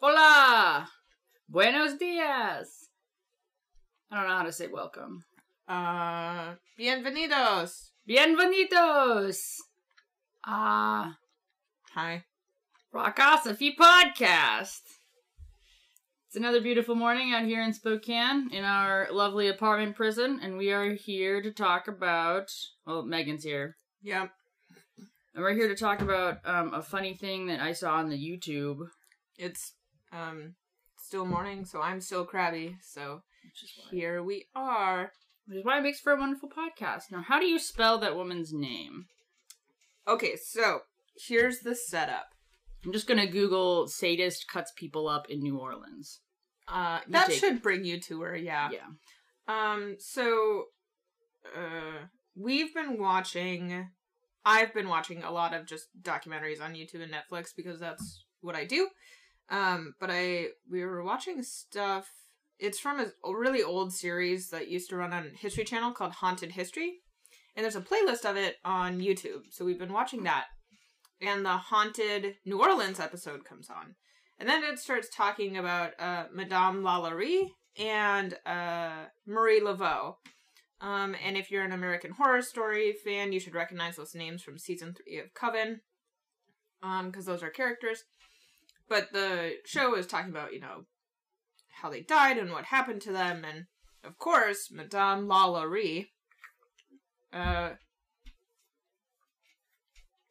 Hola! Buenos dias! I don't know how to say welcome. Uh, bienvenidos. Bienvenidos! Ah, Hi. Rockosophy Podcast! It's another beautiful morning out here in Spokane in our lovely apartment prison, and we are here to talk about. Well, Megan's here. Yep. And we're here to talk about um, a funny thing that I saw on the YouTube. It's um still morning, so I'm still crabby. So Which is why, here we are. which is why it makes for a wonderful podcast. Now, how do you spell that woman's name? Okay, so here's the setup. I'm just gonna Google sadist cuts people up in New Orleans. Uh, that should bring you to her. Yeah. Yeah. Um. So, uh, we've been watching. I've been watching a lot of just documentaries on YouTube and Netflix because that's what I do. Um. But I we were watching stuff. It's from a, really old series that used to run on History Channel called Haunted History, and there's a playlist of it on YouTube. So we've been watching that, and the haunted New Orleans episode comes on. And then it starts talking about uh, Madame Lalaurie and uh, Marie Laveau. Um, and if you're an American Horror Story fan, you should recognize those names from season three of Coven, because those are characters. But the show is talking about, you know, how they died and what happened to them, and of course, Madame Lalaurie. Uh,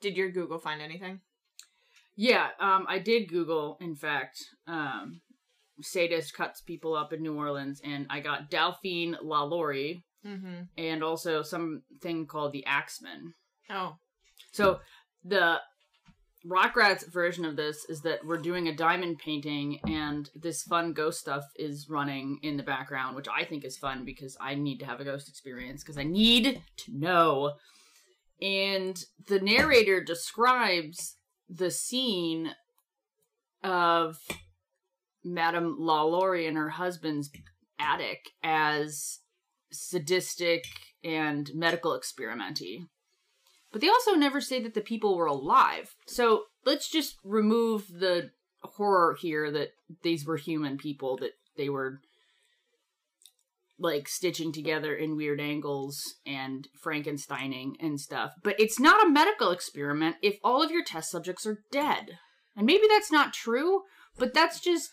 did your Google find anything? Yeah, um, I did Google, in fact, um, sadist cuts people up in New Orleans, and I got Delphine LaLaurie, Mm-hmm. and also something called the Axeman. Oh, So the Rockrat's version of this is that we're doing a diamond painting, and this fun ghost stuff is running in the background, which I think is fun because I need to have a ghost experience because I need to know. And the narrator describes the scene of Madame LaLaurie and her husband's attic as sadistic and medical experimenty. But they also never say that the people were alive. So let's just remove the horror here that these were human people, that they were like stitching together in weird angles and Frankensteining and stuff. But it's not a medical experiment if all of your test subjects are dead. And maybe that's not true, but that's just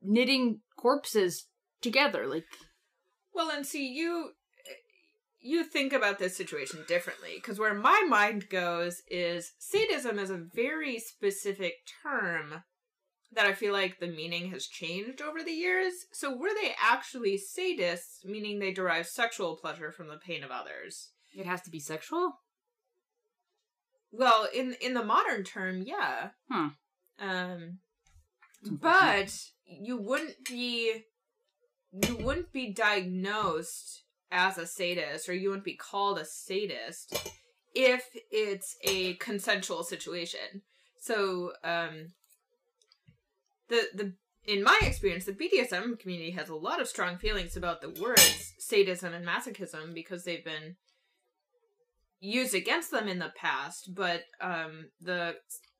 knitting corpses together. Like, Well, and see, you you think about this situation differently because where my mind goes is sadism is a very specific term that I feel like the meaning has changed over the years. So were they actually sadists, meaning they derive sexual pleasure from the pain of others? it has to be sexual? Well, in in the modern term, yeah. Hmm. Um but you wouldn't be you wouldn't be diagnosed as a sadist or you wouldn't be called a sadist if it's a consensual situation so um the the in my experience the bdsm community has a lot of strong feelings about the words sadism and masochism because they've been used against them in the past but um the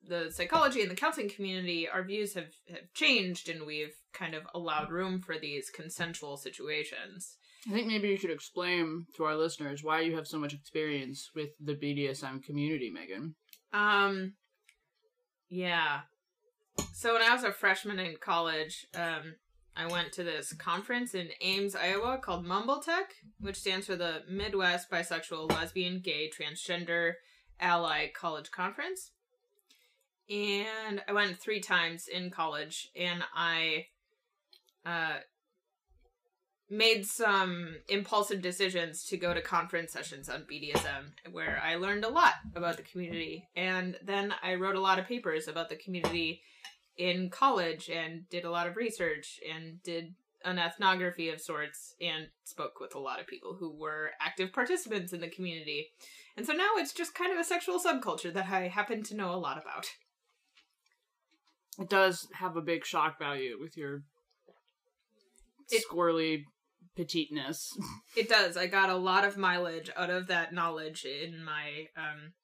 the psychology and the counseling community, our views have, have changed and we've kind of allowed room for these consensual situations. I think maybe you should explain to our listeners why you have so much experience with the BDSM community, Megan. Um, yeah. So when I was a freshman in college, um, I went to this conference in Ames, Iowa called MumbleTech, which stands for the Midwest Bisexual, Lesbian, Gay, Transgender Ally College Conference. And I went three times in college, and I uh, made some impulsive decisions to go to conference sessions on BDSM, where I learned a lot about the community. And then I wrote a lot of papers about the community in college and did a lot of research and did an ethnography of sorts and spoke with a lot of people who were active participants in the community. And so now it's just kind of a sexual subculture that I happen to know a lot about. It does have a big shock value with your It- squirrely petiteness. It does. I got a lot of mileage out of that knowledge in my um,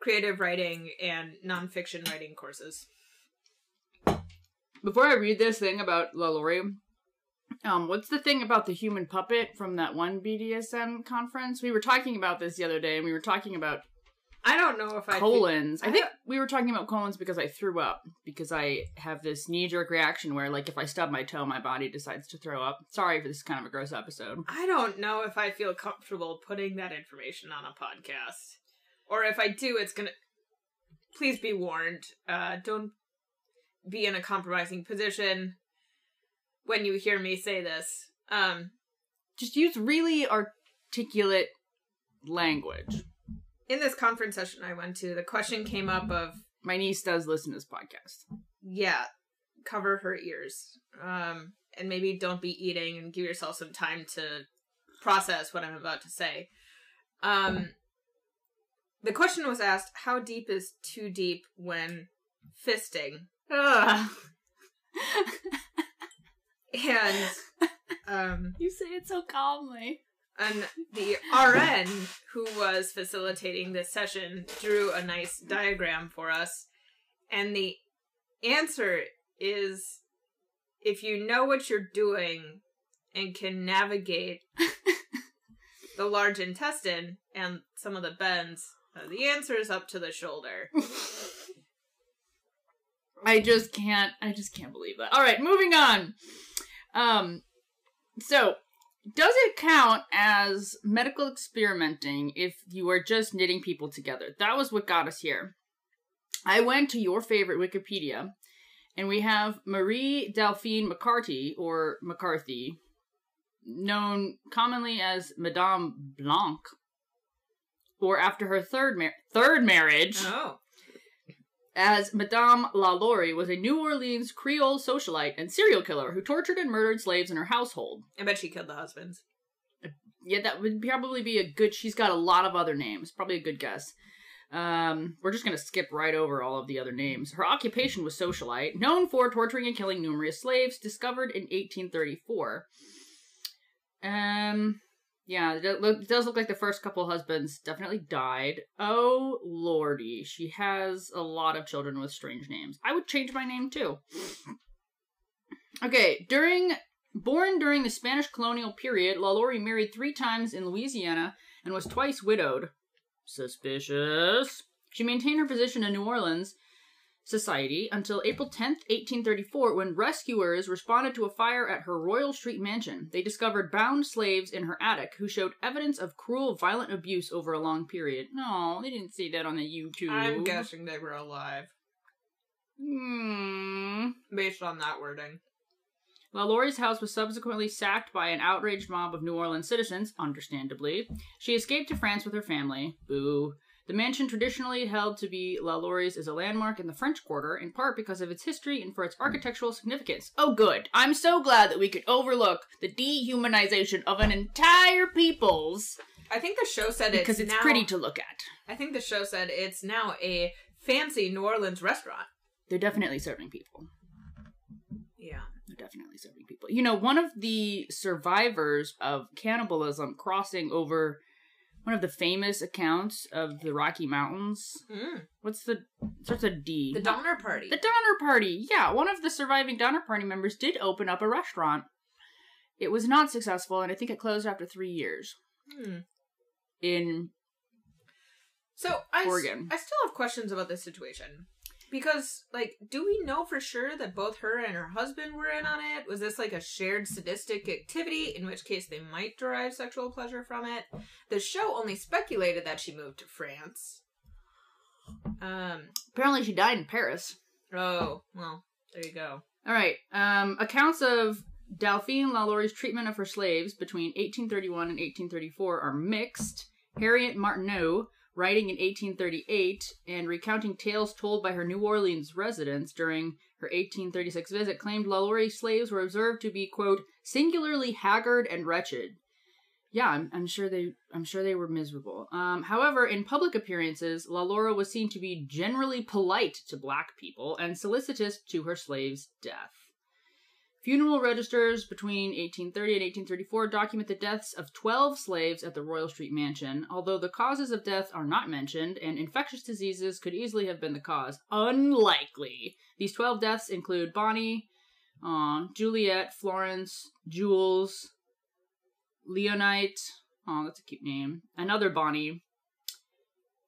creative writing and nonfiction writing courses. Before I read this thing about Lalaurie, um, what's the thing about the human puppet from that one BDSM conference? We were talking about this the other day, and we were talking about I don't know if I colons. I, I think we were talking about colons because I threw up because I have this knee jerk reaction where, like, if I stub my toe, my body decides to throw up. Sorry for this kind of a gross episode. I don't know if I feel comfortable putting that information on a podcast. Or if I do, it's gonna. Please be warned. Uh, don't be in a compromising position when you hear me say this. Um, Just use really articulate language. In this conference session I went to, the question came up of, My niece does listen to this podcast. yeah, cover her ears. Um, and maybe don't be eating and give yourself some time to process what I'm about to say. Um, the question was asked, how deep is too deep when fisting? Ugh. And, um, you say it so calmly. And the RN who was facilitating this session drew a nice diagram for us. And the answer is if you know what you're doing and can navigate the large intestine and some of the bends, uh, the answer is up to the shoulder. I just can't I just can't believe that. All right, moving on. Um so does it count as medical experimenting if you are just knitting people together? That was what got us here. I went to your favorite Wikipedia and we have Marie Delphine Macarty or Maccarty known commonly as Madame Blanque or after her third mar- third marriage Oh. As Madame LaLaurie was a New Orleans Creole socialite and serial killer who tortured and murdered slaves in her household. I bet she killed the husbands. Yeah, that would probably be a good. She's got a lot of other names. Probably a good guess. Um, we're just gonna skip right over all of the other names. Her occupation was socialite, known for torturing and killing numerous slaves. Discovered in 1834. Um, yeah, it does look like the first couple husbands definitely died. Oh lordy, she has a lot of children with strange names. I would change my name too. Okay, during born during the Spanish colonial period, LaLaurie married three times in Louisiana and was twice widowed. Suspicious. She maintained her position in New Orleans society until April 10th, 1834, when rescuers responded to a fire at her Royal Street mansion. They discovered bound slaves in her attic who showed evidence of cruel, violent abuse over a long period. No, they didn't see that on the YouTube. I'm guessing they were alive Hmm. based on that wording. LaLaurie's house was subsequently sacked by an outraged mob of New Orleans citizens, understandably. She escaped to France with her family. Boo. The mansion traditionally held to be LaLaurie's is a landmark in the French Quarter, in part because of its history and for its architectural significance. Oh, good. I'm so glad that we could overlook the dehumanization of an entire people's I think the show said because it's, it's now, pretty to look at. I think the show said it's now a fancy New Orleans restaurant. They're definitely serving people. Yeah. They're definitely serving people. You know, one of the survivors of cannibalism crossing over one of the famous accounts of the Rocky Mountains. Mm. What's the starts a D? The Donner Party. The Donner Party. Yeah, one of the surviving Donner Party members did open up a restaurant. It was not successful, and I think it closed after three years Hmm. in So I, s- Oregon. I still have questions about this situation. Because, like, do we know for sure that both her and her husband were in on it? Was this like a shared sadistic activity, in which case they might derive sexual pleasure from it? The show only speculated that she moved to France. Um, apparently she died in Paris. oh, well, there you go. All right. Um, accounts of Delphine LaLaurie's treatment of her slaves between 1831 and 1834 are mixed. Harriet Martineau, writing in 1838 and recounting tales told by her New Orleans residents during her 1836 visit, claimed LaLaurie's slaves were observed to be quote singularly haggard and wretched. Yeah, I'm, I'm sure they I'm sure they were miserable. Um, however, in public appearances, LaLaurie was seen to be generally polite to black people and solicitous to her slaves' death. Funeral registers between 1830 and 1834 document the deaths of 12 slaves at the Royal Street Mansion, although the causes of death are not mentioned, and infectious diseases could easily have been the cause. Unlikely. These 12 deaths include Bonnie, uh, Juliet, Florence, Jules, Leonite. Oh, that's a cute name. Another Bonnie.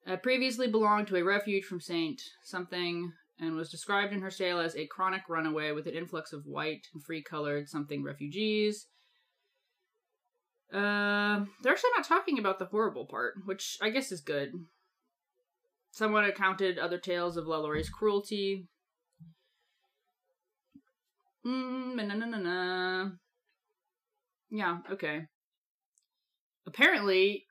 Uh, previously belonged to a refuge from Saint something and was described in her sale as a chronic runaway with an influx of white and free colored something refugees. Uh, they're actually not talking about the horrible part, which I guess is good. Someone accounted other tales of Laurie's cruelty. Mm, na na na na. Yeah, okay. Apparently,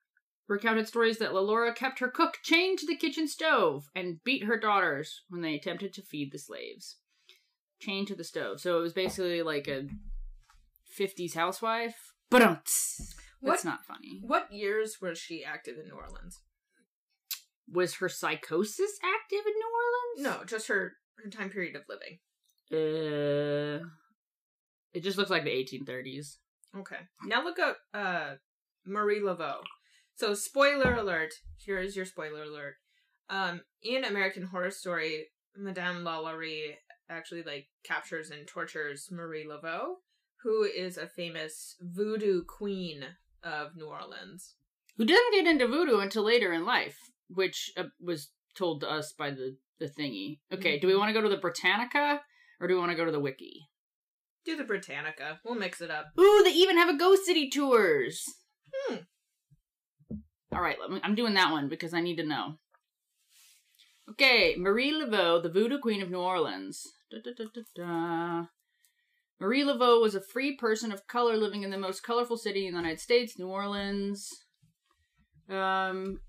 recounted stories that LaLaurie kept her cook chained to the kitchen stove and beat her daughters when they attempted to feed the slaves. Chained to the stove. So it was basically like a 50s housewife. But that's What- not funny. What years was she active in New Orleans? Was her psychosis active in New Orleans? No, just her her time period of living. Uh, it just looks like the 1830s. Okay. Now look up uh Marie Laveau. So spoiler alert. Here is your spoiler alert. Um in American Horror Story, Madame Lalaurie actually like captures and tortures Marie Laveau, who is a famous voodoo queen of New Orleans. Who doesn't get into voodoo until later in life, which uh, was told to us by the, the thingy. Okay, do we want to go to the Britannica or do we want to go to the Wiki? Do the Britannica. We'll mix it up. Ooh, they even have a Ghost City tours. Hmm. All right, me, I'm doing that one because I need to know. Okay, Marie Laveau, the Voodoo Queen of New Orleans. Da, da, da. Marie Laveau was a free person of color living in the most colorful city in the United States, New Orleans. Um,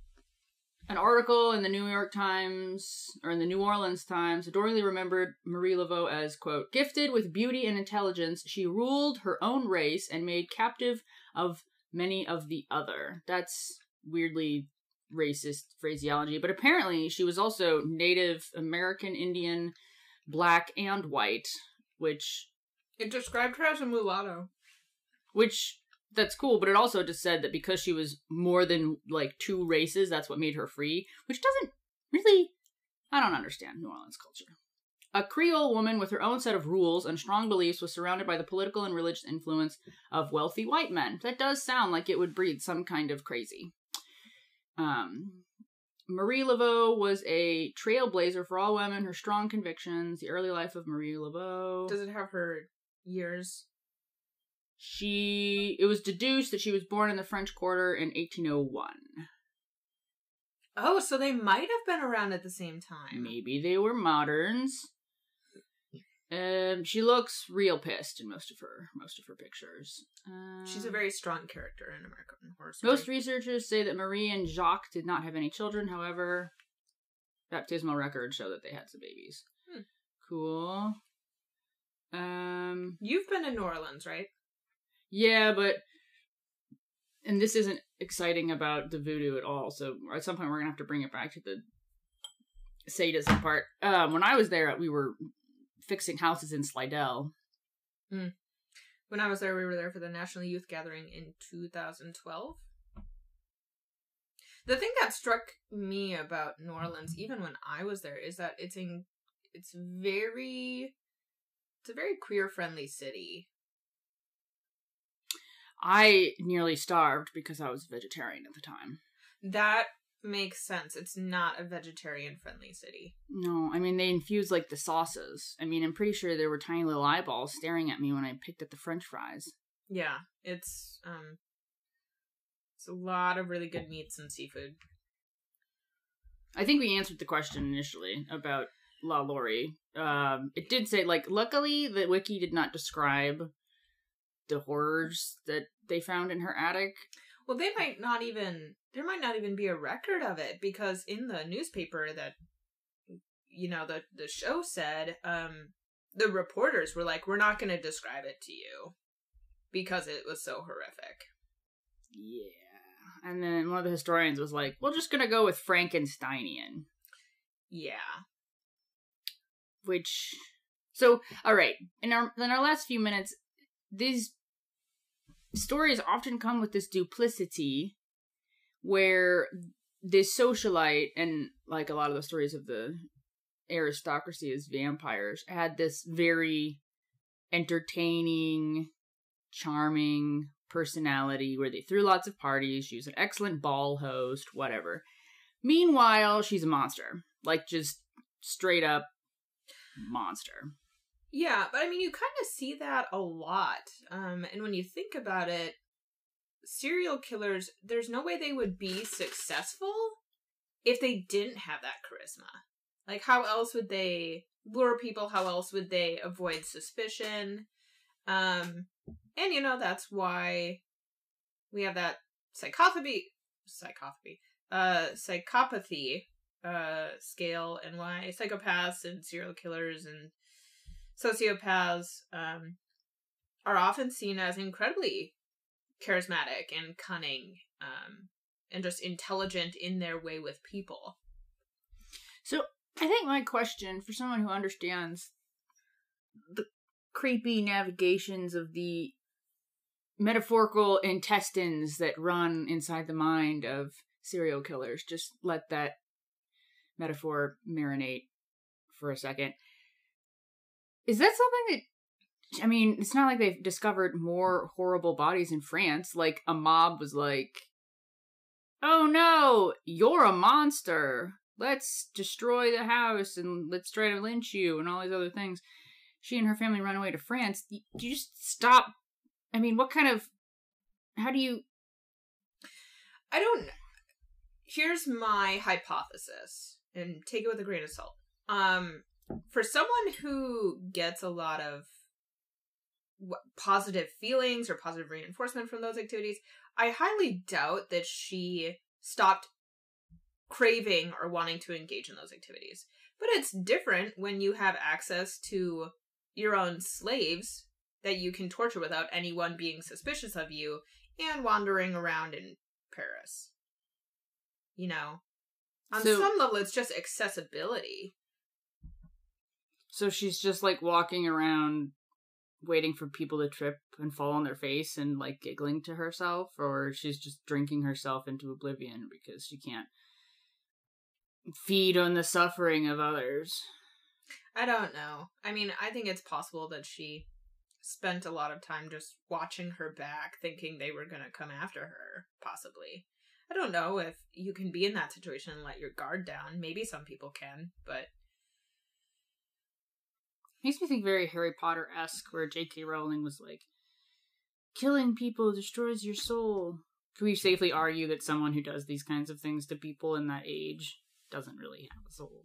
an article in the New York Times or in the New Orleans Times adoringly remembered Marie Laveau as quote gifted with beauty and intelligence. She ruled her own race and made captive of many of the other. That's weirdly racist phraseology, but apparently she was also Native American, Indian, black, and white, which It described her as a mulatto. which that's cool but it also just said that because she was more than like two races that's what made her free which doesn't really i don't understand new orleans culture. A creole woman with her own set of rules and strong beliefs was surrounded by the political and religious influence of wealthy white men. That does sound like it would breed some kind of crazy um Marie Laveau was a trailblazer for all women. Her strong convictions, the early life of Marie Laveau. Does it have her years? She it was deduced that she was born in the French Quarter in 1801. Oh, so they might have been around at the same time. Maybe they were moderns. Um, she looks real pissed in most of her most of her pictures. Uh, She's a very strong character in American Horror Story. Most researchers say that Marie and Jacques did not have any children. However, baptismal records show that they had some babies. Hmm. Cool. Um, You've been in New Orleans, right? Yeah, but and this isn't exciting about the voodoo at all. So at some point we're gonna have to bring it back to the sadism part. Um, when I was there, we were fixing houses in Slidell. Mm. When I was there, we were there for the National Youth Gathering in 2012. The thing that struck me about New Orleans, even when I was there, is that it's in it's very it's a very queer friendly city. I nearly starved because I was a vegetarian at the time. That makes sense. It's not a vegetarian friendly city. No, I mean they infuse like the sauces. I mean, I'm pretty sure there were tiny little eyeballs staring at me when I picked at the French fries. Yeah, it's um it's a lot of really good meats and seafood. I think we answered the question initially about La Laurie. Um, it did say like, luckily the wiki did not describe the horrors that they found in her attic. Well, they might not even there might not even be a record of it because in the newspaper that you know the the show said um the reporters were like we're not going to describe it to you because it was so horrific. Yeah. And then one of the historians was like, "We're just gonna go with Frankensteinian," Yeah. which So, all right, in our in our last few minutes, these stories often come with this duplicity, where this socialite and like a lot of the stories of the aristocracy as vampires had this very entertaining, charming personality where they threw lots of parties. She was an excellent ball host, whatever. Meanwhile, she's a monster. Like just straight up monster. Yeah, but I mean, you kind of see that a lot. Um, and when you think about it, serial killers, there's no way they would be successful if they didn't have that charisma. Like, how else would they lure people? How else would they avoid suspicion? Um, and you know, that's why we have that psychopathy, psychopathy, uh, psychopathy, uh, scale and why psychopaths and serial killers and sociopaths, um, are often seen as incredibly charismatic and cunning, um, and just intelligent in their way with people. So I think my question for someone who understands the creepy navigations of the metaphorical intestines that run inside the mind of serial killers, just let that metaphor marinate for a second. Is that something that I mean, it's not like they've discovered more horrible bodies in France. Like a mob was like, "Oh no, you're a monster. Let's destroy the house and let's try to lynch you and all these other things." She and her family run away to France. You, you just stop. I mean, what kind of? How do you? I don't. Here's my hypothesis, and take it with a grain of salt. Um, for someone who gets a lot of positive feelings or positive reinforcement from those activities, I highly doubt that she stopped craving or wanting to engage in those activities. But it's different when you have access to your own slaves that you can torture without anyone being suspicious of you and wandering around in Paris. You know, on So- some level, it's just accessibility. So she's just like walking around waiting for people to trip and fall on their face and like giggling to herself or she's just drinking herself into oblivion because she can't feed on the suffering of others. I don't know. I mean, I think it's possible that she spent a lot of time just watching her back, thinking they were going to come after her, possibly. I don't know if you can be in that situation and let your guard down. Maybe some people can, but Makes me think very Harry Potter esque, where J.K. Rowling was like, "Killing people destroys your soul." Can we safely argue that someone who does these kinds of things to people in that age doesn't really have a soul?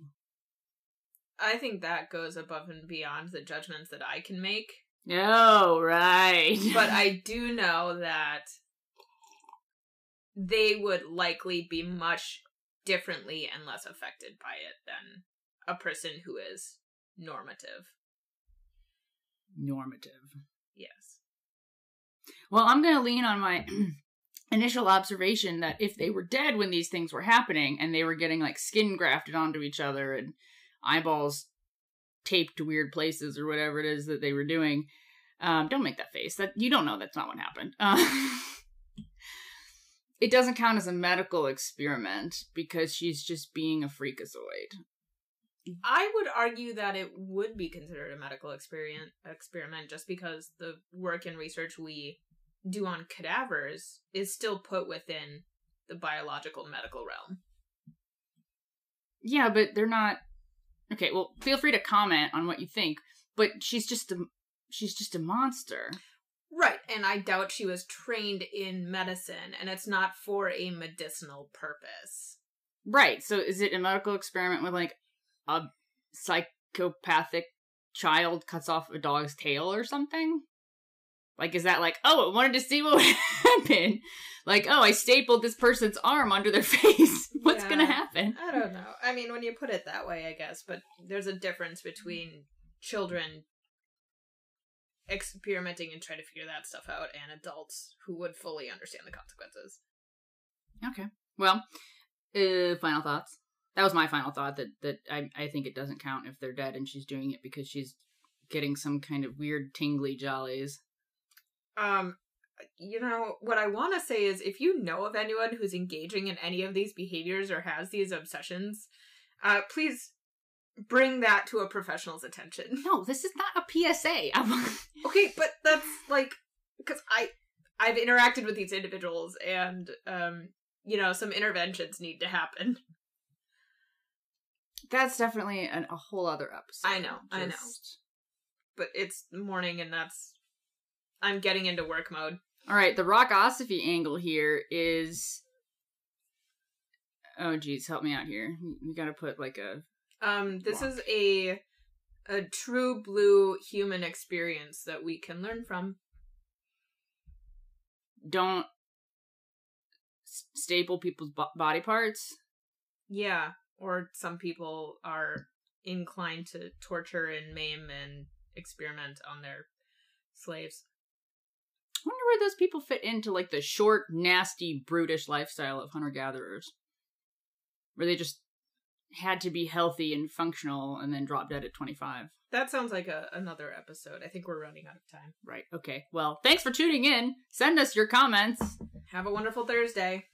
I think that goes above and beyond the judgments that I can make. Oh, right. But I do know that they would likely be much differently and less affected by it than a person who is normative. Normative. Yes. Well, I'm going to lean on my initial observation that if they were dead when these things were happening and they were getting like skin grafted onto each other and eyeballs taped to weird places or whatever it is that they were doing, um, don't make that face. That you don't know that's not what happened. Uh, it doesn't count as a medical experiment because she's just being a freakazoid. I would argue that it would be considered a medical experiment experiment just because the work and research we do on cadavers is still put within the biological medical realm. Yeah, but they're not. Okay, well, feel free to comment on what you think. But she's just a she's just a monster. Right, and I doubt she was trained in medicine and it's not for a medicinal purpose. Right. So is it a medical experiment with like a psychopathic child cuts off a dog's tail or something? Like is that like, oh, I wanted to see what would happen? Like, oh, I stapled this person's arm under their face. What's gonna happen? I don't know. I mean, when you put it that way, I guess, but there's a difference between children experimenting and trying to figure that stuff out and adults who would fully understand the consequences. Okay. Well, uh, final thoughts. That was my final thought that that I I think it doesn't count if they're dead and she's doing it because she's getting some kind of weird tingly jollies. Um, you know, what I want to say is if you know of anyone who's engaging in any of these behaviors or has these obsessions, uh, please bring that to a professional's attention. No, this is not a PSA. okay, but that's like because I I've interacted with these individuals and um you know some interventions need to happen. That's definitely an, a whole other episode. I know, I know. But it's morning and that's I'm getting into work mode. All right, the rockosophy angle here is Oh geez, help me out here. We got to put like a um this rock. is a a true blue human experience that we can learn from. Don't staple people's bo- body parts. Yeah, or some people are inclined to torture and maim and experiment on their slaves. I wonder where those people fit into like the short, nasty, brutish lifestyle of hunter gatherers. Where they just had to be healthy and functional and then drop dead at 25. That sounds like a, another episode. I think we're running out of time. Right. Okay. Well, thanks for tuning in. Send us your comments. Have a wonderful Thursday.